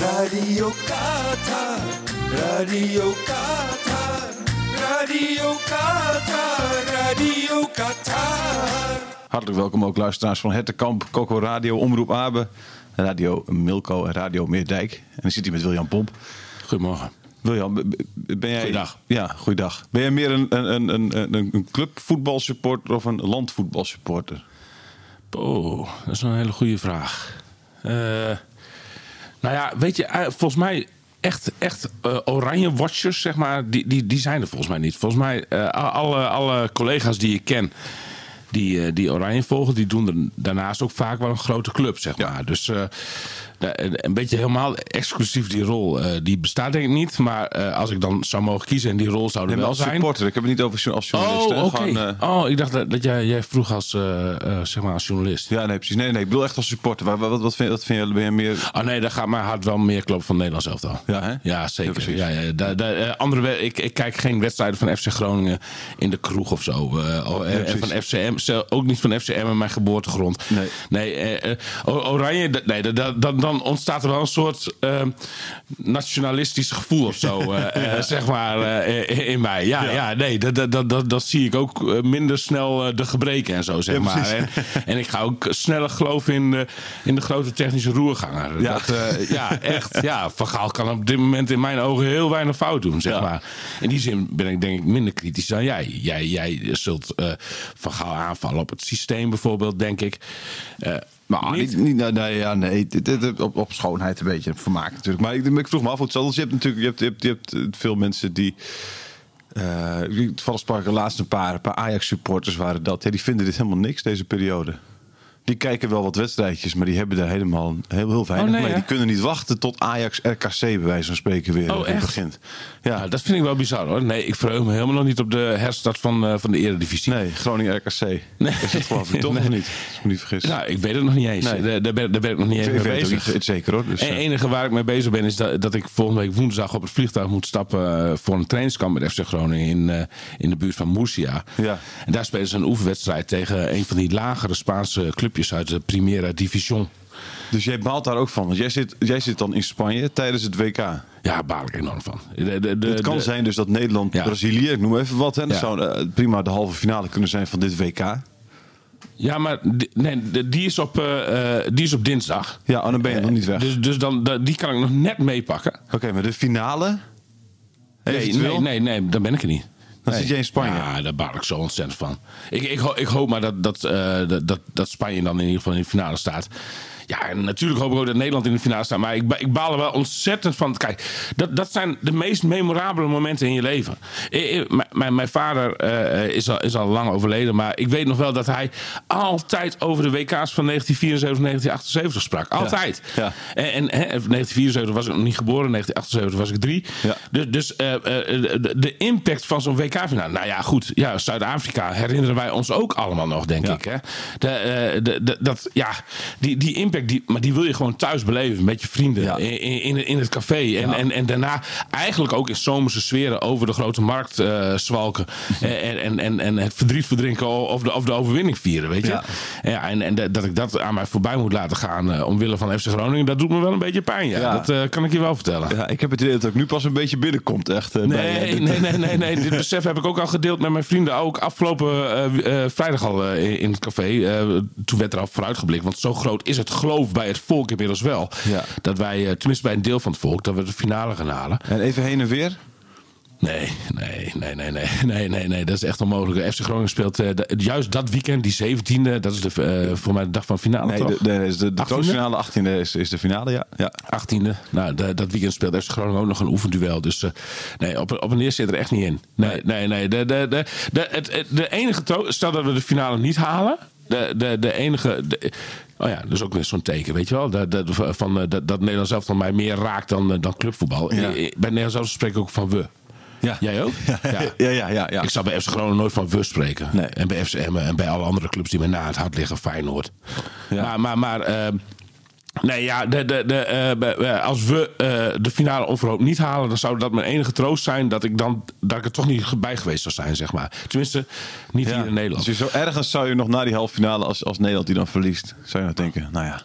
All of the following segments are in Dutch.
Radio Qatar, Radio Qatar, Radio Qatar, Radio Qatar. Hartelijk welkom ook luisteraars van Hertenkamp, Coco Radio, Omroep Abe, Radio Milko en Radio Meerdijk. En dan zit hij met William Pomp. Goedemorgen. William, ben jij... Goeiedag. Ja, goeiedag. Ben jij meer een, een, een, een, een clubvoetbalsupporter of een landvoetbalsupporter? Oh, dat is een hele goede vraag. Eh, nou ja, weet je, eh, volgens mij echt, echt eh, oranje watchers, zeg maar, die, die, die zijn er volgens mij niet. Volgens mij, eh, alle, alle collega's die ik ken, die, die oranje volgen, die doen er daarnaast ook vaak wel een grote club, zeg maar. Dus een beetje helemaal exclusief die rol, eh, die bestaat denk ik niet. Maar eh, als ik dan zou mogen kiezen en die rol zou er Nee, wel als zijn... supporter. Ik heb het niet over als journalist. Oh, oké. Gewoon, eh, Oh, ik dacht dat, dat jij, jij vroeg als, zeg maar als journalist. ja, nee, precies. Nee, nee, ik bedoel echt als supporter. Wat, wat, wat vind, wat vind je? Ben je meer... Oh nee, daar gaat mijn hart wel meer kloppen van Nederlands elftal. Ja, hè? Ja, Ja, zeker. Ja, ja, Da- da- eh, andere, ik, ik kijk geen wedstrijden van FC Groningen in de kroeg of zo. oh, en van FCM, zelf- ook niet van FCM in mijn geboortegrond. Nee. nee Oranje, nee, dat- dat- dat- dan ontstaat er wel een soort eh, nationalistisch gevoel of zo, eh, eh, zeg maar, eh, in mij. Ja, ja. nee, dat, dat, dat, dat, dat zie ik ook minder snel de gebreken en zo, zeg Ja, maar. En, en ik ga ook sneller geloven in, de- in de grote technische roerganger. Ja. Dat, ja, echt. Ja, Van Gaal kan op dit moment in mijn ogen heel weinig fout doen, zeg maar. In die zin ben ik denk ik minder kritisch dan jij. Jij, jij zult Van Gaal aanvallen op het systeem bijvoorbeeld, denk ik. Maar niet, niet, nee, nee, ja, nee. Dit- dit- dit- op, op schoonheid een beetje vermaak natuurlijk. Maar ik, ik vroeg me af zat. Dus je hebt natuurlijk je hebt, je hebt, je hebt eh, veel mensen die. eh toevallig sprak ik er laatst een paar, een paar Ajax-supporters waren dat. Ja, die vinden dit helemaal niks, deze periode. Die kijken wel wat wedstrijdjes, maar die hebben daar helemaal heel, heel weinig Oh, nee, mee. hè? Die kunnen niet wachten tot Ajax RKC bij wijze van spreken weer, Oh, echt? begint. ja, Nou, dat vind ik wel bizar hoor. Nee, ik verheug me helemaal nog niet op de herstart van, eh, van de Eredivisie. nee, Groningen RKC. Nee. Is dat geloof ik toch Nee. nog niet? Als ik me niet vergis. Nou, ik weet het nog niet eens. Nee. Daar, daar, ben, daar ben ik nog niet eens mee het bezig. niet zeker hoor. Dus, Het eh, enige waar ik mee bezig ben is dat, dat ik volgende week woensdag op het vliegtuig moet stappen eh, voor een trainingskamp met FC Groningen in, eh, in de buurt van Murcia. Ja. En daar spelen ze een oefenwedstrijd tegen een van die lagere Spaanse clubjes uit de Primera Division. Dus jij baalt daar ook van. Want jij zit, jij zit dan in Spanje tijdens het WK. Ja, daar baal ik enorm van. De, de, de, het kan zijn dus dat Nederland, Ja. Brazilië, ik noem even wat. Hè, dat Ja. zou eh, prima de halve finale kunnen zijn van dit WK. Ja, Ja, maar die, nee, die, is op, eh, eh, die is op dinsdag. oh, dan ben je nog niet weg. Dus, dus dan, da- die kan ik nog net meepakken. Oké, maar de finale? Nee, nee, nee, nee, dan ben ik er niet. Dan Nee. zit jij in Spanje. Ja, daar baal ik zo ontzettend van. Ik, ik, ik hoop maar dat, dat, eh, dat, dat, dat Spanje dan in ieder geval in de finale staat. Ja, en natuurlijk hoop ik ook dat Nederland in de finale staat. Maar ik, ik baal er wel ontzettend van. Kijk, dat, dat zijn de meest memorabele momenten in je leven. Mijn, mijn vader eh, is, al, is al lang overleden. Maar ik weet nog wel dat hij altijd over de WK's van 1974, 1978 sprak. Altijd. Ja. En, en hè, 1974 was ik nog niet geboren. 1978 was ik drie. Ja. Dus, dus eh, eh, de, de impact van zo'n WK-finale. Nou ja, goed. Ja, Zuid-Afrika herinneren wij ons ook allemaal nog, denk ik. Hè? De, de, de- dat, ja, die, die impact, die, maar die wil je gewoon thuis beleven. Met je vrienden. Ja. In, in, in het café. En, en, en daarna eigenlijk ook in zomerse sferen over de grote markt eh, zwalken. en, en, en, en het verdriet verdrinken of de, of de overwinning vieren, weet je. Ja. Ja. en, en dat ik dat aan mij voorbij moet laten gaan eh, omwille van FC Groningen, dat doet me wel een beetje pijn. Ja. Dat eh, kan ik je wel vertellen. Ja, ik heb het idee dat ook nu pas een beetje binnenkomt, echt. eh, bij, eh, Nee, nee, nee, nee, nee. Dit besef heb ik ook al gedeeld met mijn vrienden. Ook afgelopen eh, eh, vrijdag al eh, in- het café. Eh, toen werd er al vooruitgeblikt. Want zo groot is het geloof bij het volk inmiddels wel. Ja. Dat wij, eh, tenminste bij een deel van het volk, dat we de finale gaan halen. En even heen en weer. Nee, nee, nee, nee, nee, nee, nee, nee, dat is echt onmogelijk. FC Groningen speelt eh, juist dat weekend, die 17e, dat is de, eh, voor mij de dag van finale, Nee, toch? de, de, de, de, de 18e? troostfinale 18e is, is de finale, ja. ja. 18e. Nou, de- dat weekend speelt FC Groningen ook nog een oefenduel. Dus nee, op, op een neer zit er echt niet in. Nee, nee, nee. De, de, de, de, het, de enige stel dat we de finale niet halen. De, de, de enige. de- Oh ja, dus ook weer zo'n teken, weet je wel? Dat, dat, van, eh, dat, dat Nederland zelf dan mij meer raakt dan, eh, dan clubvoetbal. Ja. Eh, Bij Nederland zelf spreek ik ook van we. Ja. Jij ook? Ja, ja, ja. ja, ja. Ik zou bij FC Groningen nooit van we spreken. Nee. En bij FC Emmen en bij alle andere clubs die mij na het hart liggen, Feyenoord. Ja. Maar, maar, maar eh, nee, ja, de, de, de, eh, bij- als we eh, de finale onverhoopt niet halen, dan zou dat mijn enige troost zijn dat ik, dan, dat ik er toch niet bij geweest zou zijn, zeg maar. Tenminste, niet Ja. hier in Nederland. Dus je zo ergens zou je nog na die halve finale, als, als Nederland die dan verliest, zou je nog denken, nou ja,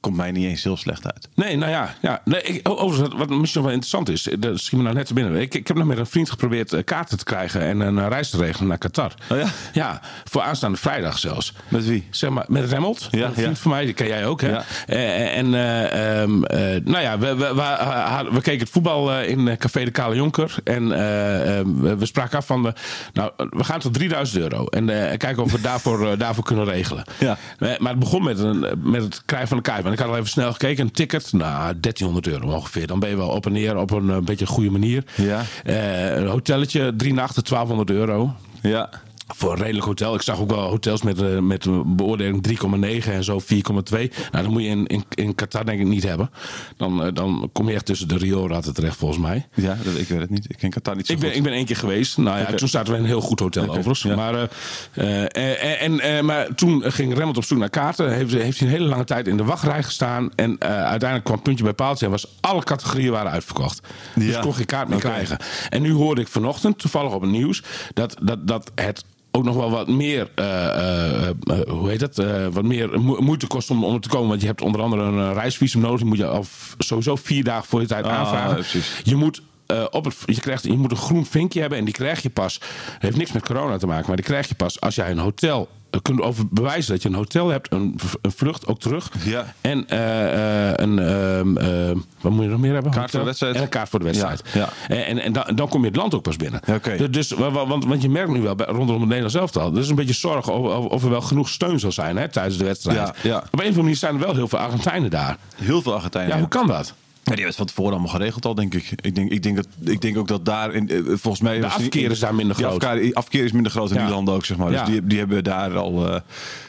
komt mij niet eens heel slecht uit. Nee, nou ja. ja. Nee, ik, overigens, wat, misschien nog wel interessant is, eh, dat schiet me nou net te binnen. Ik, ik heb nog met een vriend geprobeerd eh, kaarten te krijgen en een eh, reis te regelen naar Qatar. Oh ja? Ja, voor aanstaande vrijdag zelfs. Met wie? Zeg maar, met Remmelt, Ja, een vriend ja. van mij, die ken jij ook, hè? Ja. En, eh, ehm, eh, nou ja, we, we, we, we keken het voetbal in Café de Kale Jonker. En eh, eh, we, spraken af van, de, nou, we gaan tot 3000 euro. En kijken of we daarvoor, daarvoor kunnen regelen. Ja. Maar het begon met, een, met het krijgen van de kaart. Want ik had al even snel gekeken. Een ticket, nou, 1300 euro ongeveer. Dan ben je wel op en neer op een, eh, beetje een goede manier. Ja. Eh, een hotelletje, drie nachten, 1200 euro. Ja. Voor een redelijk hotel. Ik zag ook wel hotels met, eh, met een beoordeling 3,9 en zo 4,2. Nou, dat moet je in, in, in Qatar denk ik niet hebben. Dan, eh, dan kom je echt tussen de rioolratten terecht volgens mij. Ja, dat, ik weet het niet. Ik ken Qatar niet zo Ik ben, goed. ik ben één keer geweest. Nou ja, toen zaten we in een heel goed hotel overigens. ja. Maar, eh, en, maar toen ging Remmelt op zoek naar kaarten. Heeft, heeft hij een hele lange tijd in de wachtrij gestaan. En uiteindelijk kwam puntje bij paaltje. En was alle categorieën waren uitverkocht. Dus kon geen kaart meer krijgen. En nu hoorde ik vanochtend, toevallig op het nieuws... dat, dat, dat het ook nog wel wat meer, eh, eh, eh, hoe heet dat, wat meer mo- moeite kost om, om er te komen. Want je hebt onder andere een reisvisum nodig. Die moet je al sowieso vier dagen voor je tijd Ah, aanvragen. precies. Je moet, op het, je, krijgt, je moet een groen vinkje hebben en die krijg je pas. Dat heeft niks met corona te maken, maar die krijg je pas als jij een hotel kunt over bewijzen dat je een hotel hebt, een, vlucht ook terug. Ja. En eh, eh, een, ehm, eh, wat moet je nog meer hebben? Kaart voor de wedstrijd. En een kaart voor de wedstrijd. Ja, En, en, en dan, dan kom je het land ook pas binnen. Ja. Dus, dus, wa- wa- want, want je merkt nu wel bij, rondom het Nederlands elftal. Er is een beetje zorgen of, of, of er wel genoeg steun zal zijn hè, tijdens de wedstrijd. Ja, ja. Op een of andere manier zijn er wel heel veel Argentijnen daar. Heel veel Argentijnen. Ja, hoe kan dat? Ja, die hebben het van tevoren allemaal geregeld al, denk ik. Ik denk, ik denk, dat, ik denk ook dat daar, in, eh, volgens mij... De afkeer is daar minder groot. Afkeer, afkeer is minder groot in Ja. die landen ook, zeg maar. Ja. Dus die, die hebben daar al... eh,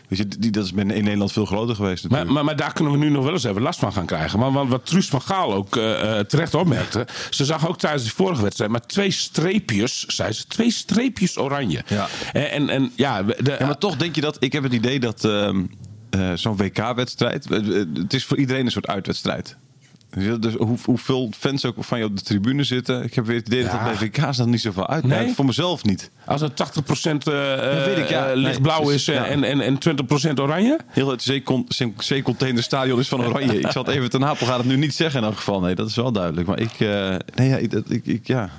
weet je, die, dat is in Nederland veel groter geweest Maar, natuurlijk. maar, maar daar kunnen we nu nog wel eens even last van gaan krijgen. Want, want wat Truus van Gaal ook eh, terecht opmerkte. Ze zag ook tijdens de vorige wedstrijd maar twee streepjes, zei ze, twee streepjes oranje. Ja. En, en, en ja, de, Ja, maar toch denk je dat... Ik heb het idee dat ehm, eh, zo'n WK-wedstrijd... het is voor iedereen een soort uitwedstrijd. Dus hoe, hoeveel fans ook van je op de tribune zitten. Ik heb weer het idee dat het bij WK's dan niet zoveel uit. Nee? Voor mezelf niet. als het 80% eh weet ik, ja. eh, lichtblauw is eh, ja. en, en, en 20% oranje. Heel het zeecontainerstadion is van oranje. ik zat even ten Apel gaat het nu niet zeggen in elk geval. Nee, dat is wel duidelijk. Maar ik, eh, nee, ja, ik, dat- ik, ik, ja.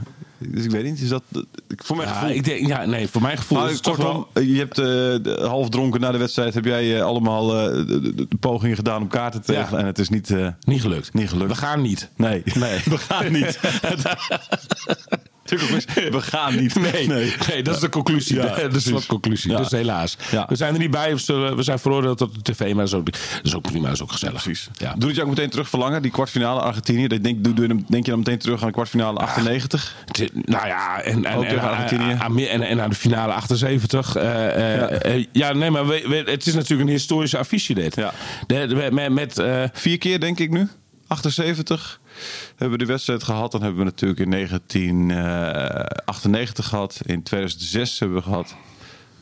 Dus ik weet niet. Is dat, voor mijn Ja, gevoel. ik denk, ja, nee, voor mijn gevoel Nou, is het toch kortom, wel... je hebt de- half dronken na de wedstrijd. Heb jij eh, allemaal de, de- de pogingen gedaan om kaarten te Ja. regelen. En het is niet. Niet gelukt. Niet gelukt. We gaan niet. nee. Nee. we gaan niet. Is, we gaan niet. Nee, nee. dat is de conclusie. Ja, de, de slotconclusie. Ja. Dus helaas. Ja. We zijn er niet bij. We, zijn veroordeeld tot de tv. Maar dat is ook, dat is ook prima. Dat is ook gezellig. Precies. Ja. Doe het je ook meteen terug verlangen, die kwartfinale Argentinië? Denk, doe, denk je dan meteen terug aan de kwartfinale 98? Het- Nou ja, en, en, Argentinië? en, en aan de finale 78. eh, eh, Ja. eh, ja, nee, maar we- we- het is natuurlijk een historische affiche dit. Ja. De, de- met, met, Vier keer denk ik nu. 78 hebben we de wedstrijd gehad. Dan hebben we natuurlijk in 1998 gehad. In 2006 hebben we gehad.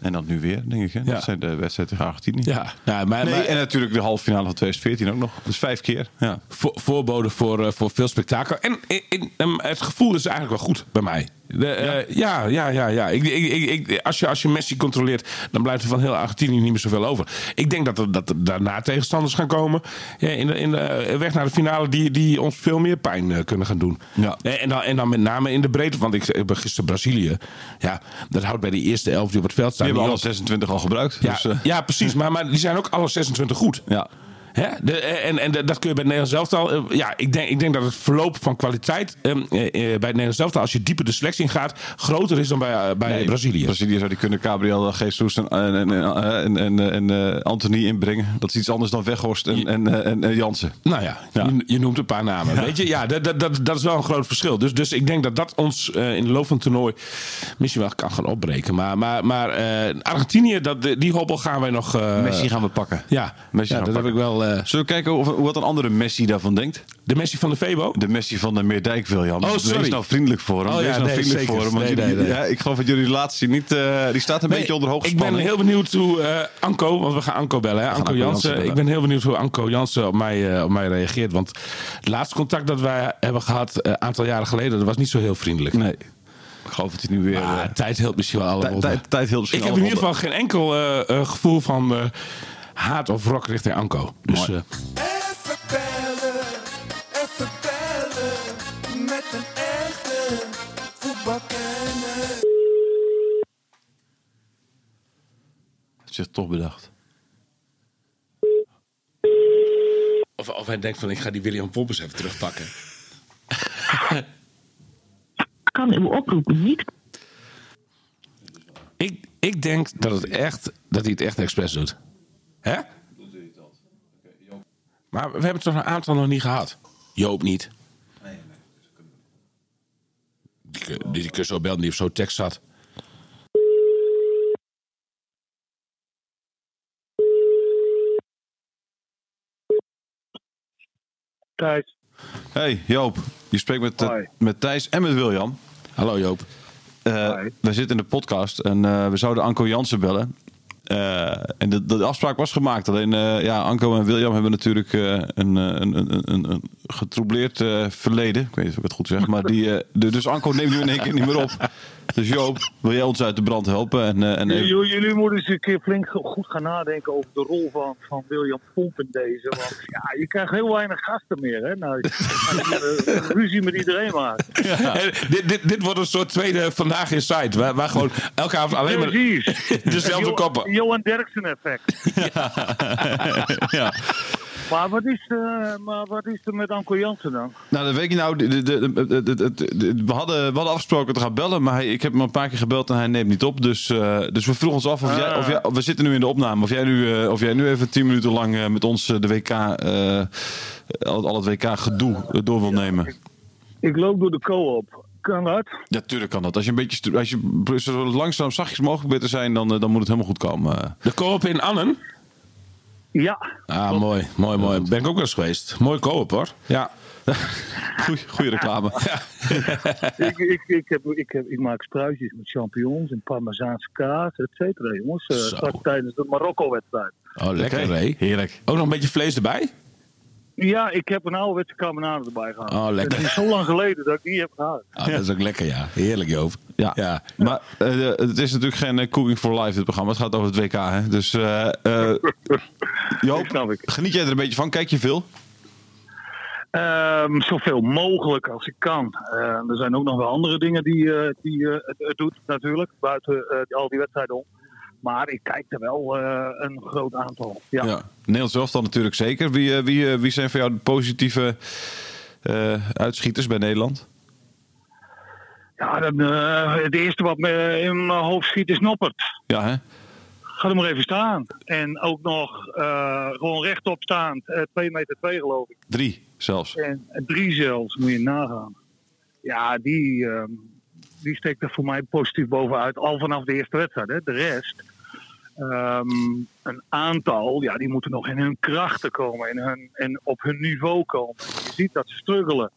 En dan nu weer, denk ik. Hè? Ja. Dat zijn de wedstrijden tegen Argentinië. ja, nou, maar, Nee, maar- en natuurlijk de halve finale van 2014 ook nog. Dus vijf keer. Ja. voor, voorbode voor, eh, voor veel spektakel. En in, in- em, het gevoel is eigenlijk wel goed bij mij. De, eh, ja, ja, ja. ja. Ik, ik, ik, als, je, als je Messi controleert, dan blijft er van heel Argentinië niet meer zoveel over. Ik denk dat er, dat er daarna tegenstanders gaan komen ja, in, de, in de eh, weg naar de finale die, die ons veel meer pijn eh, kunnen gaan doen. Ja. En, dan, en dan met name in de breedte, want ik, ben gisteren Brazilië. Ja, dat houdt bij die eerste elf die op het veld staan. Die hebben alle op. 26 al gebruikt. Ja, Dus, ja, precies. Maar, maar die zijn ook alle 26 goed. ja. Hè? De, en en de- dat kun je bij het Nederlands elftal. eh, ja, ik denk, ik denk dat het verloop van kwaliteit ehm, eh, eh, bij het Nederlands elftal, als je dieper de selectie ingaat, groter is dan bij, eh, bij Nee, Brazilië. Brazilië zou die kunnen Gabriel Jesus en, en, en, en, en, en, eh, Anthony inbrengen. Dat is iets anders dan Weghorst en, en, eh, en, en Jansen. Nou ja, Ja. Je, je noemt een paar namen. Weet je, ja, dat, dat, dat, dat is wel een groot verschil. Dus, dus ik denk dat dat ons eh, in de loop van het toernooi misschien wel kan gaan opbreken. Maar, maar, maar eh, Argentinië, dat, die hobbel gaan wij nog. eh, Messi gaan we pakken. Ja, Messi ja dat heb ik wel. Eh, Zullen we kijken of, wat een andere Messi daarvan denkt? de Messi van de Febo. De Messi van de Meerdijk, William. Oh, sorry. Wees nou vriendelijk voor hem. Oh, ja, Wees nou nee, vriendelijk zeker. voor hem. Want Nee, jullie- nee, nee. Ja, ik geloof dat jullie relatie niet... eh, die staat een beetje onder Ik ben hoogspanning. heel benieuwd hoe eh, Anko, want we gaan Anko bellen. Hè? Anko Anko Jansen. Ik ben heel benieuwd hoe Anko Jansen op mij, eh, op mij reageert. Want het laatste contact dat wij hebben gehad, een aantal jaren geleden, dat was niet zo heel vriendelijk. Nee. Ik geloof dat hij nu weer... Ah, eh, tijd helpt misschien wel alle tijd- tijd- tijd helpt misschien Ik heb in ieder geval geen enkel gevoel van eh, haat of wrok richting Anko. Dus Mooi. eh, Even bellen, even bellen. Met een echte voetbalkenner. Het zich toch bedacht. of, of hij denkt van ik ga die William Pompers even terugpakken. kan uw oproep niet Ik, ik denk dat, het echt, dat hij het echt expres doet. Hè? Maar we hebben het toch een aantal nog niet gehad? Joop niet. Die, kun- die, die kun je zo bellen, die heeft zo tekst zat. Thijs. Hey Joop, je spreekt met, eh, met Thijs en met William. Hallo Joop. Eh, Hoi. we zitten in de podcast en eh, we zouden Anko Jansen bellen. Eh, en de, de afspraak was gemaakt. Alleen eh, ja, Anko en William hebben natuurlijk eh, een, een, een, een, getroubleerd verleden. Ik weet niet of ik het goed zeg. Maar die, dus Anko neemt nu in één keer niet meer op. Dus Joop, wil jij ons uit de brand helpen? En, eh, en even- Jullie, jullie moeten eens een keer flink goed gaan nadenken over de rol van, van William Pomp in deze. Want ja, je krijgt heel weinig gasten meer. Hè? Nou, je eh, ruzie met iedereen maken. En dit, dit, dit wordt een soort tweede Vandaag in Site. Waar, waar gewoon elke avond alleen maar Precies. dezelfde Jo- koppen. Johan Derksen effect. ja. Maar wat, is, eh, maar wat is er met Anko Jansen dan? Nou, dat weet je nou. de- de- we, hadden, we hadden afgesproken te gaan bellen, maar hij, ik heb hem een paar keer gebeld en hij neemt niet op. Dus, eh, dus we vroegen ons af of, jij, of jij, we zitten nu in de opname, of jij nu, eh, of jij nu even tien minuten lang eh, met ons de WK, eh, al, al het WK gedoe door wil nemen. Ik loop door de co-op. Kan dat? Ja, tuurlijk kan dat. Als je een beetje als je zo langzaam zachtjes mogelijk bent te zijn, dan, dan moet het helemaal goed komen. De koop in Annen. Ja. Ah, mooi, mooi, mooi. Ben ik ook wel eens geweest. Mooi koop hoor. Ja. Goeie, goeie reclame. ik, ik, ik, heb, ik, heb, ik maak spruitjes met champignons en parmezaanse kaas, et cetera, jongens. Eh, Zo. straks tijdens de Marokko-wedstrijd. Oh, lekker hé. Heerlijk. Ook nog een beetje vlees erbij? Ja, ik heb een ouderwetse carbonade erbij gehad. Oh, lekker. Het is zo lang geleden dat ik die heb gehad. Ah, Dat is ook lekker, ja. Heerlijk, Joop. Ja. ja. Maar eh, het is natuurlijk geen eh, Cooking for Life, dit programma. Het gaat over het WK, hè? Dus eh eh, Joop, geniet jij er een beetje van? Kijk je veel? Ehm, zoveel mogelijk als ik kan. Eh, er zijn ook nog wel andere dingen die, eh, die eh, het, het doet natuurlijk, buiten eh, al die wedstrijden om. Maar ik kijk er wel eh, een groot aantal. Ja. Ja. Nederlands elftal natuurlijk zeker. Wie, eh, wie, eh, wie zijn voor jou de positieve uitschieters bij Nederland? Ja, dan, het eerste wat me in mijn hoofd schiet is Noppert. Ja, hè? Ga er maar even staan. En ook nog gewoon rechtop staand. eh 2 meter 2 geloof ik. Drie zelfs. En en drie zelfs, moet je nagaan. Ja, die, ehm, die steekt er voor mij positief bovenuit. Al vanaf de eerste wedstrijd. Hè. De rest, ehm, een aantal, ja, die moeten nog in hun krachten komen. In hun, en op hun niveau komen. Je ziet dat ze struggelen.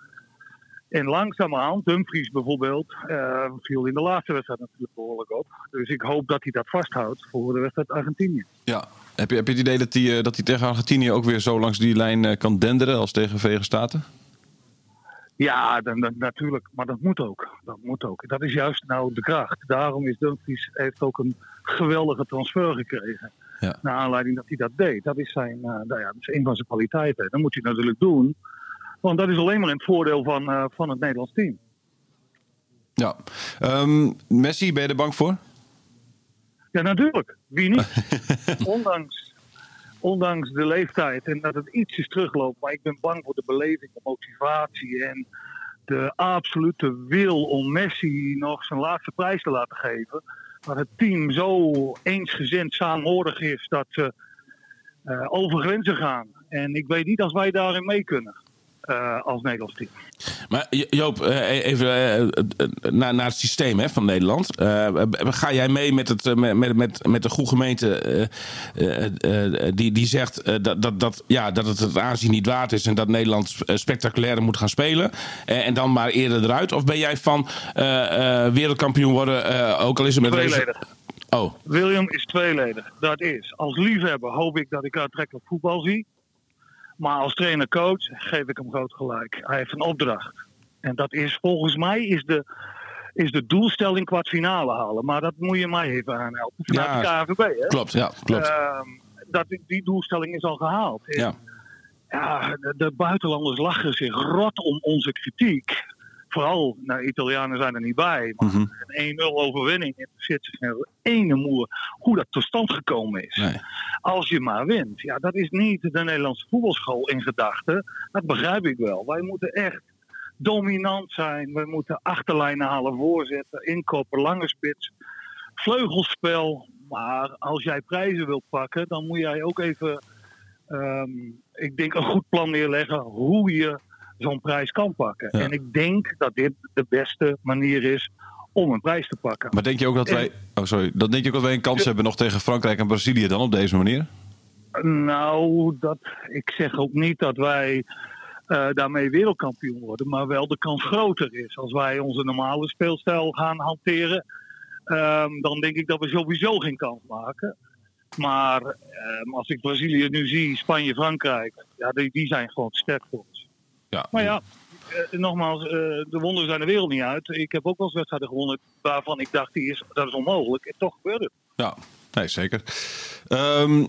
En langzamerhand, Dumfries bijvoorbeeld, eh, viel in de laatste wedstrijd natuurlijk behoorlijk op. Dus ik hoop dat hij dat vasthoudt voor de wedstrijd Argentinië. Ja. Heb je, heb je het idee dat hij, eh, dat hij tegen Argentinië ook weer zo langs die lijn eh, kan denderen als tegen Verenigde Staten? Ja, dan, dan- natuurlijk. Maar dat moet ook. Dat moet ook. Dat is juist nou de kracht. Daarom is Dumfries heeft ook een geweldige transfer gekregen. Ja. Naar aanleiding dat hij dat deed. Dat is, zijn, eh, nou ja, dat is een van zijn kwaliteiten. Dat moet hij natuurlijk doen. Want dat is alleen maar in het voordeel van, eh, van het Nederlands team. Ja. Ehm, Messi, ben je er bang voor? Ja, natuurlijk. Wie niet? ondanks, ondanks de leeftijd en dat het iets is terugloopt. Maar ik ben bang voor de beleving, de motivatie en de absolute wil om Messi nog zijn laatste prijs te laten geven. Dat het team zo eensgezind saamhorig is dat ze eh, over grenzen gaan. En ik weet niet als wij daarin mee kunnen. Eh, als Nederlands team. Maar Jo- Joop, eh, even eh, naar, naar het systeem hè, van Nederland. Ga jij mee met, het, met, met, met, de goede gemeente die, die zegt dat, dat, dat, ja, dat het het aanzien niet waard is en dat Nederland spectaculairder moet gaan spelen en dan maar eerder eruit? Of ben jij van wereldkampioen worden, ook al is het met Tweeledig. Oh, William is tweeledig. Dat is, als liefhebber hoop ik dat ik aantrekkelijk voetbal zie. Maar als trainer-coach geef ik hem groot gelijk. Hij heeft een opdracht. En dat is volgens mij is de, is de doelstelling kwartfinale halen. Maar dat moet je mij even aanhelpen. Vanuit Ja, de KNVB, hè? klopt, ja, klopt. Ehm, dat, die doelstelling is al gehaald. Ja. ja, de, de buitenlanders lachen zich rot om onze kritiek. Vooral, nou, Italianen zijn er niet bij. Maar Mhm. een 1-0 overwinning interesseert zich geen ene moer hoe dat tot stand gekomen is. Nee. Als je maar wint. Ja, dat is niet de Nederlandse voetbalschool in gedachten. Dat begrijp ik wel. Wij moeten echt dominant zijn. Wij moeten achterlijnen halen, voorzetten, inkoppen, lange spits, vleugelspel. Maar als jij prijzen wilt pakken, dan moet jij ook even, ehm, ik denk, een goed plan neerleggen hoe je zo'n prijs kan pakken. Ja. En ik denk dat dit de beste manier is om een prijs te pakken. Maar denk je ook dat wij. Oh, sorry. Dan denk je ook dat wij een kans hebben nog tegen Frankrijk en Brazilië dan op deze manier? Nou, dat, ik zeg ook niet dat wij eh, daarmee wereldkampioen worden, maar wel de kans groter is. Als wij onze normale speelstijl gaan hanteren, ehm, dan denk ik dat we sowieso geen kans maken. Maar ehm, als ik Brazilië nu zie, Spanje, Frankrijk, ja, die, die zijn gewoon sterk voor. Ja. Maar ja, eh, nogmaals, eh, de wonderen zijn de wereld niet uit. Ik heb ook wel eens wedstrijden gewonnen waarvan ik dacht, die is, dat is onmogelijk. En toch gebeurde het. Ja, nee, zeker. Ehm,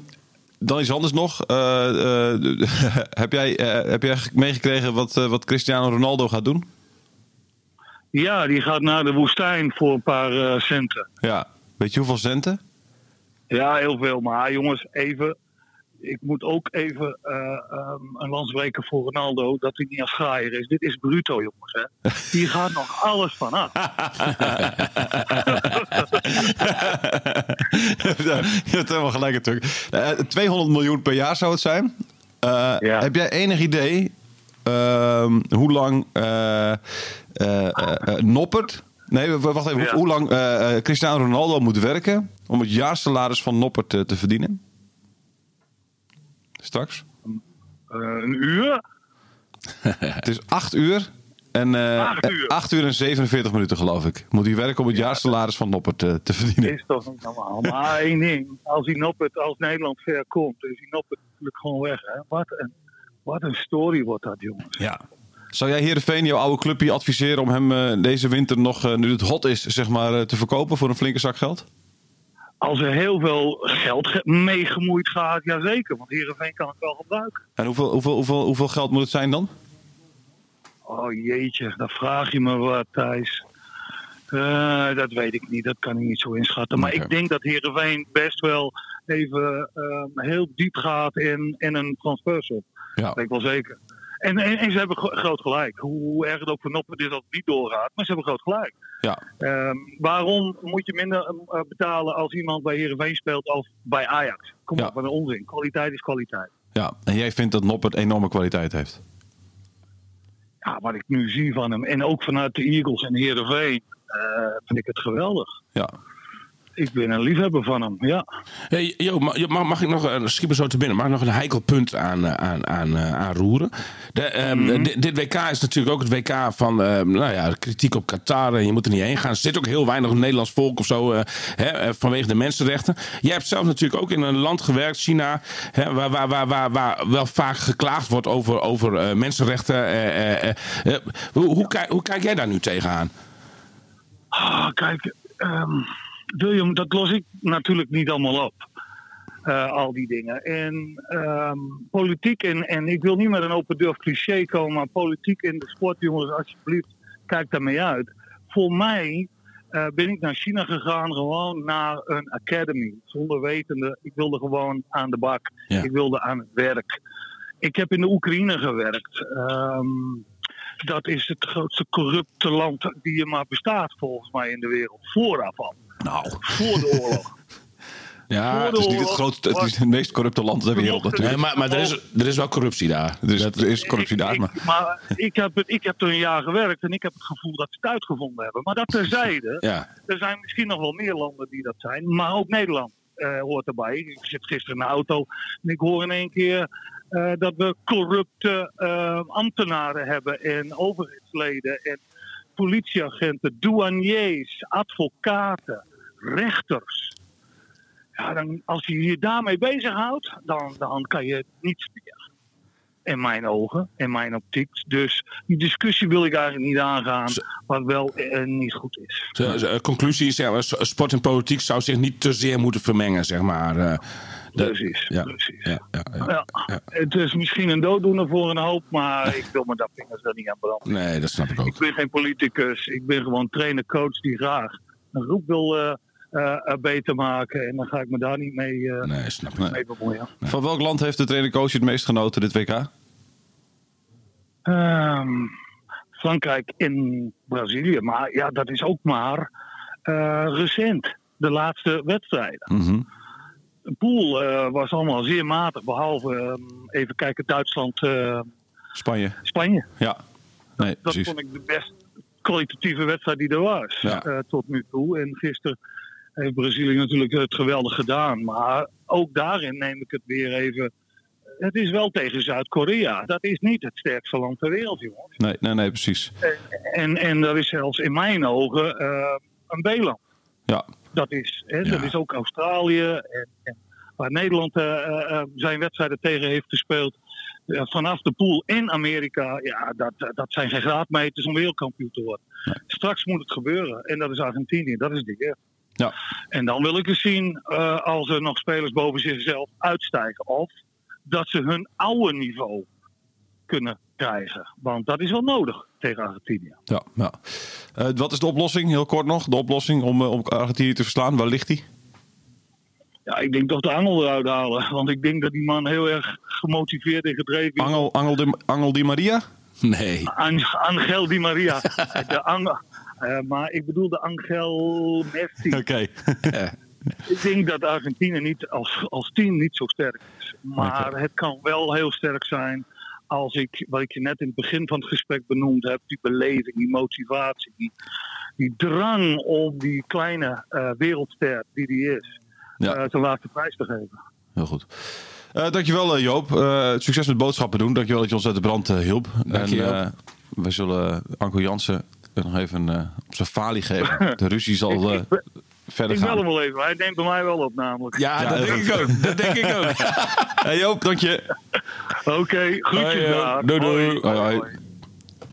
dan iets anders nog. Eh, heb, jij, eh, heb jij meegekregen wat, wat Cristiano Ronaldo gaat doen? Ja, die gaat naar de woestijn voor een paar centen. Ja. Weet je hoeveel centen? Ja, heel veel. Maar jongens, even. Ik moet ook even eh, ehm, een lans breken voor Ronaldo. Dat hij niet als graaier is. Dit is bruto, jongens. Hè. Hier gaat nog alles van af. je hebt helemaal gelijk natuurlijk. Eh, 200 miljoen per jaar zou het zijn. Eh, Ja. Heb jij enig idee ehm, hoe lang eh, eh, eh, eh, Noppert... Nee, wacht even. Ja. Hoe lang eh, eh, Cristiano Ronaldo moet werken om het jaarsalaris van Noppert te verdienen? Straks? Eh, een uur? Het is 8 uur. En, eh, Acht uur? 8 uur en 47 minuten, geloof ik. Moet hij werken om het jaarsalaris van Noppert te, te verdienen. Is toch niet normaal. Maar één ding. Als hij Noppert, als Nederland ver komt, is hij Noppert natuurlijk gewoon weg. Hè. Wat, een, wat een story wordt dat, jongens. Ja. Zou jij Heerenveen, jouw oude clubje, adviseren om hem deze winter nog, nu het hot is, zeg maar, te verkopen voor een flinke zak geld? Als er heel veel geld ge- mee gemoeid gaat, jazeker. Want Heerenveen kan het wel gebruiken. En hoeveel, hoeveel, hoeveel, hoeveel geld moet het zijn dan? Oh jeetje, dan vraag je me wat, Thijs. Eh, dat weet ik niet, dat kan ik niet zo inschatten. Maar ik denk dat Heerenveen best wel even eh, heel diep gaat in, in een transfersop. Ja. Dat weet ik wel zeker. En, en, en ze hebben gro- groot gelijk. Hoe erg het ook voor Noppen is dat het niet doorgaat, maar ze hebben groot gelijk. Ja. Ehm, waarom moet je minder eh, betalen als iemand bij Heerenveen speelt of bij Ajax? Kom Ja. op, wat een onzin. Kwaliteit is kwaliteit. ja. En jij vindt dat Noppert enorme kwaliteit heeft? ja, wat ik nu zie van hem. En ook vanuit de Eagles en Heerenveen. eh vind ik het geweldig. Ja. Ik ben een liefhebber van hem, ja. Hey, Jo, mag, mag- ik nog, een zo te binnen, mag ik nog een heikel punt aan, eh, aan, aan, eh, aanroeren? De, ehm, dit, dit WK is natuurlijk ook het WK van ehm, nou ja, kritiek op Qatar. En je moet er niet heen gaan. Er zit ook heel weinig Nederlands volk of zo eh, hè, vanwege de mensenrechten. Jij hebt zelf natuurlijk ook in een land gewerkt, China, hè, waar, waar, waar, waar, waar wel vaak geklaagd wordt over, over mensenrechten. hoe, hoe, kijk, hoe kijk jij daar nu tegenaan? Ah, kijk, ehm, William, dat los ik natuurlijk niet allemaal op. Eh, al die dingen. En ehm, politiek, en, en ik wil niet met een open deur cliché komen, maar politiek in de sport, jongens, alsjeblieft, kijk daarmee uit. Voor mij eh, ben ik naar China gegaan, gewoon naar een academy. Zonder wetende, ik wilde gewoon aan de bak. Ja. Ik wilde aan het werk. Ik heb in de Oekraïne gewerkt. Ehm, dat is het grootste corrupte land die er maar bestaat, volgens mij, in de wereld. Vooraf al. Nou, Voor de oorlog. Ja, het is niet het grootste, het is het meest corrupte land ter wereld nee, natuurlijk. maar, maar er, is, er is wel corruptie daar. Dus Dat- er is corruptie daar, maar... ik- maar ik heb, het, ik heb er een jaar gewerkt en ik heb het gevoel dat ze het uitgevonden hebben. Maar dat terzijde, ja. er zijn misschien nog wel meer landen die dat zijn. Maar ook Nederland eh, hoort erbij. Ik zit gisteren in de auto en ik hoor in één keer eh, dat we corrupte eh, ambtenaren hebben en overheidsleden en politieagenten, douaniers, advocaten, rechters. Ja, dan, als je je daarmee bezighoudt, dan, dan kan je niets meer. In mijn ogen, in mijn optiek. Dus die discussie wil ik eigenlijk niet aangaan, wat wel eh, niet goed is. De, de conclusie is, ja, sport en politiek zou zich niet te zeer moeten vermengen, zeg maar. eh. De- Precies, ja, precies. Ja, ja, het is misschien een dooddoener voor een hoop, maar ik wil me daar vingers er niet aan branden. Nee, dat snap ik Ik ook. ben geen politicus, ik ben gewoon trainer, coach die graag een groep wil eh, eh, eh, beter maken. En dan ga ik me daar niet mee, eh, Nee, snap mee bemoeien. Van welk land heeft de trainer-coach het meest genoten dit WK? Ehm, Frankrijk en Brazilië, maar ja, dat is ook maar recent. De laatste wedstrijden. Mhm. De pool was allemaal zeer matig, behalve ehm, even kijken Duitsland, Spanje. Spanje. Ja. Nee, Dat vond ik de best kwalitatieve wedstrijd die er was Ja. tot nu toe. En gisteren heeft Brazilië natuurlijk het geweldig gedaan. Maar ook daarin neem ik het weer even. Het is wel tegen Zuid-Korea. Dat is niet het sterkste land ter wereld, jongens. Nee, nee, nee, precies. En, en dat is zelfs in mijn ogen eh, een B-land. Ja. Dat is, hè, Ja. dat is ook Australië. En, en waar Nederland eh, eh, zijn wedstrijden tegen heeft gespeeld. vanaf de pool in Amerika. Ja, dat, dat zijn geen graadmeters om wereldkampioen te worden. Straks moet het gebeuren. En dat is Argentinië. Dat is de eer. Ja. En dan wil ik eens zien eh, als er nog spelers boven zichzelf uitstijgen. Of dat ze hun oude niveau kunnen krijgen. Want dat is wel nodig tegen Argentinië. Ja, ja. Eh, wat is de oplossing? Heel kort nog. De oplossing om, eh, om Argentinië te verslaan. Waar ligt die? Ja, ik denk toch de angel eruit halen. Want ik denk dat die man heel erg gemotiveerd en gedreven is. Angel, Angel, de, Angel Di Maria? Nee. An- Angel Di Maria. de Angel, eh, maar ik bedoel de Angel Messi. Oké. Ik denk dat Argentinië niet als, als team niet zo sterk is. Maar het kan wel heel sterk zijn als ik, wat ik je net in het begin van het gesprek benoemd heb, die beleving, die motivatie, die, die drang om die kleine eh, wereldster die die is, Ja. eh, zijn laatste prijs te geven. Heel goed. Eh, dankjewel eh, Joop. Eh, succes met boodschappen doen. Dankjewel dat je ons uit de brand hielp. Dank je, en, Joop. eh, we zullen Anko Jansen nog even eh, op zijn falie geven. De ruzie zal eh, verder Ik bel hem gaan. wel even, hij neemt bij mij wel op namelijk. Ja, Ja, dat denk ik ook. Dat denk ik ook. Hey Joop, dank je. Oké, groetjes Hoi, Joop. daar. Doei, doei. Hoi. Hoi, hoi. Hoi.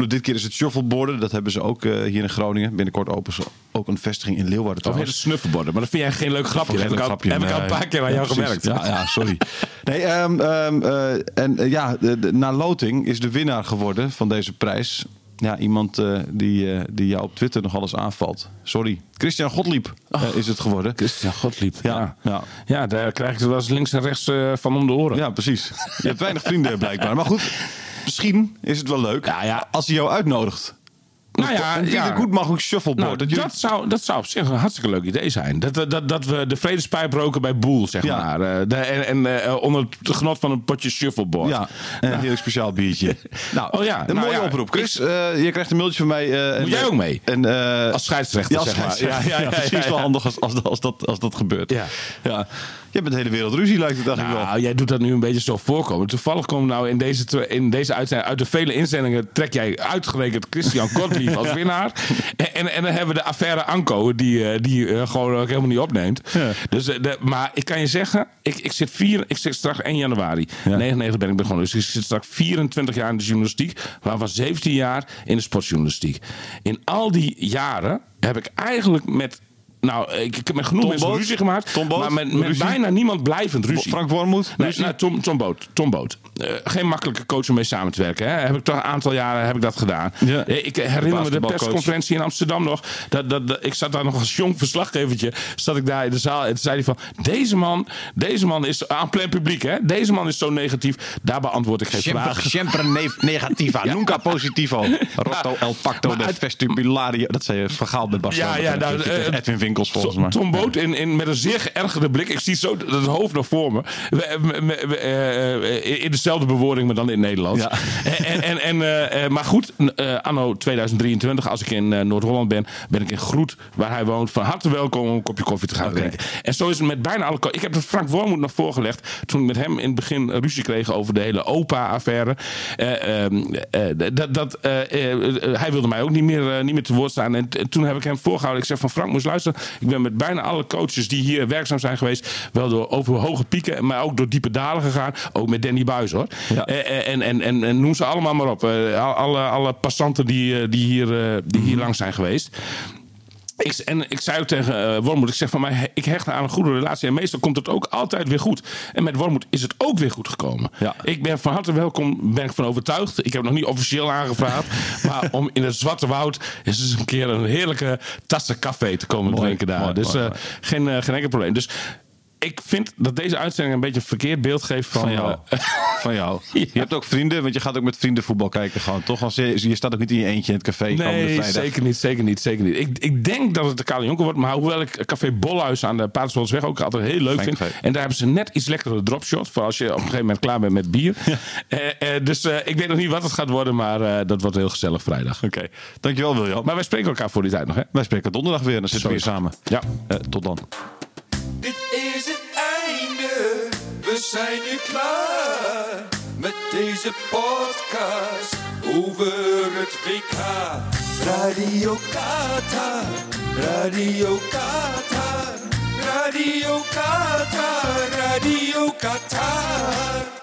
Dit keer is het shuffleboarden. Dat hebben ze ook eh, hier in Groningen. Binnenkort openen ze ook een vestiging in Leeuwarden. Of heet het snuffelborden. Maar dat vind jij geen leuk grapje. Geen heb ik al, grapje, heb ik al een paar keer aan jou precies. gemerkt. Ja, ja, sorry. Nee, ehm, ehm, eh, en eh, ja, de, de- na loting is de winnaar geworden van deze prijs. Ja, iemand eh, die, eh, die jou op Twitter nog alles aanvalt. Sorry. Christian Godliep eh, is het geworden. Christian Godliep. Ja, Ja. ja. Ja. daar krijg ik wel eens links en rechts van om de oren. Ja, precies. Je hebt weinig vrienden blijkbaar. Maar goed, misschien is het wel leuk Ja, ja. als hij jou uitnodigt. Nou ja, een ja. goed mag ook shuffleboard. Nou, dat zou, dat zou op zich een hartstikke leuk idee zijn. Dat, dat, dat, we de vredespijp roken bij Boel, zeg Ja. maar. Eh, de- en en eh, onder het genot van een potje shuffleboard. Ja, en een heel speciaal biertje. Nou, Oh ja, een nou mooie oproep. Chris, eh, je krijgt een mailtje van mij. eh, en, Moet jij ook mee? En, Als scheidsrechter, als zeg maar. Ja, precies wel handig als, als, als, dat, als dat gebeurt. Ja. ja. Je bent de hele wereld ruzie, lijkt het eigenlijk wel. Nou, jij doet dat nu een beetje zo voorkomen. Toevallig komt nou in deze, in deze uitzending, uit de vele inzendingen, trek jij uitgerekend Christian Gottlieb als winnaar. En, en, en dan hebben we de affaire Anko, die, eh, die eh, gewoon ook helemaal niet opneemt. Ja. Dus, eh, de, maar ik kan je zeggen, ik, ik, zit vier, ik zit straks 1 januari. Ja. 99 ben ik begonnen. Dus ik zit straks 24 jaar in de journalistiek, waarvan 17 jaar in de sportjournalistiek. In al die jaren heb ik eigenlijk met Nou, ik, ik heb met genoeg Tom mensen Boot? ruzie gemaakt. Tom Boot? Maar met, met Ruzie? bijna niemand blijvend ruzie. Frank Wormoed? Nee, Ruzie? nou, Tom, Tom Boot. Tom Boot. Eh, geen makkelijke coach om mee samen te werken. Hè. Heb ik toch een aantal jaren heb ik dat gedaan. Ja. Eh, Ik herinner me de Basketbalcoach. persconferentie in Amsterdam nog. Dat, dat, dat- ik zat daar nog als jong verslaggevertje. Zat ik daar in de zaal. En toen zei hij van... Deze man, deze man is aan plein publiek. Hè. Deze man is zo negatief. Daar beantwoord ik geen vraag. sempre ne negativa, nunca positivo. Rotto el pacto Maar de vestibulario. Dat zei je verhaal met Barcelona. Ja, ja, nou, eh, Edwin Winkels volgens Tom- mij. Tom Boot in, in, met een zeer geërgerde blik. Ik zie zo het hoofd nog voor me. We- eh, eh, in dezelfde bewoording, maar dan in het Nederlands. Ja. En, en, en, eh, eh, maar goed, eh, anno 2023, als ik in eh, Noord-Holland ben, ben ik in Groet, waar hij woont. Van harte welkom om een kopje koffie te gaan drinken. En zo is het met bijna alle... Ik heb het Frank Wormoed nog voorgelegd toen ik met hem in het begin ruzie kreeg over de hele OPA-affaire. Eh, ehm, eh, dat, dat, eh, eh, eh, hij wilde mij ook niet meer, eh, niet meer te woord staan. En toen heb ik hem voorgehouden. Ik zeg van Frank, moest luisteren. Ik ben met bijna alle coaches die hier werkzaam zijn geweest, wel door over hoge pieken, maar ook door diepe dalen gegaan. Ook met Danny Buis hoor. Ja. Eh, eh, en, en, en, en noem ze allemaal maar op. Eh, al- alle, alle passanten die, die, hier, die hier langs zijn geweest. Ik, en ik zei ook tegen eh, Wormoed, ik zeg van mij, ik hecht aan een goede relatie. En meestal komt het ook altijd weer goed. En met Wormoed is het ook weer goed gekomen. Ja. Ik ben van harte welkom, ben ik van overtuigd. Ik heb nog niet officieel aangevraagd. maar om in het Zwarte Woud is eens een keer een heerlijke tassen café te komen Mooi, drinken daar. mooi, dus mooi, eh. Geen, eh, geen enkel probleem. Dus ik vind dat deze uitzending een beetje een verkeerd beeld geeft van, Van jou. eh, Van jou. Ja. Je hebt ook vrienden, want je gaat ook met vrienden voetbal kijken gewoon, toch? Als je, je staat ook niet in je eentje in het café Nee, zeker niet, zeker niet, zeker niet. Ik, ik denk dat het de Kale Jonker wordt, maar hoewel ik Café Bolhuis aan de Paterswoldsweg ook altijd heel leuk Fijn vind. café. En daar hebben ze net iets lekkere dropshot voor als je op een gegeven moment klaar bent met bier. Eh, eh, dus eh, ik weet nog niet wat het gaat worden, maar eh, dat wordt heel gezellig vrijdag. Oké, dankjewel William. Maar wij spreken elkaar voor die tijd nog, hè? Wij spreken donderdag weer en dan zitten we weer samen. Ja. Eh, tot dan. Zijn nu klaar met deze podcast over het WK. Radio Qatar, Radio Qatar, Radio Qatar, Radio Qatar.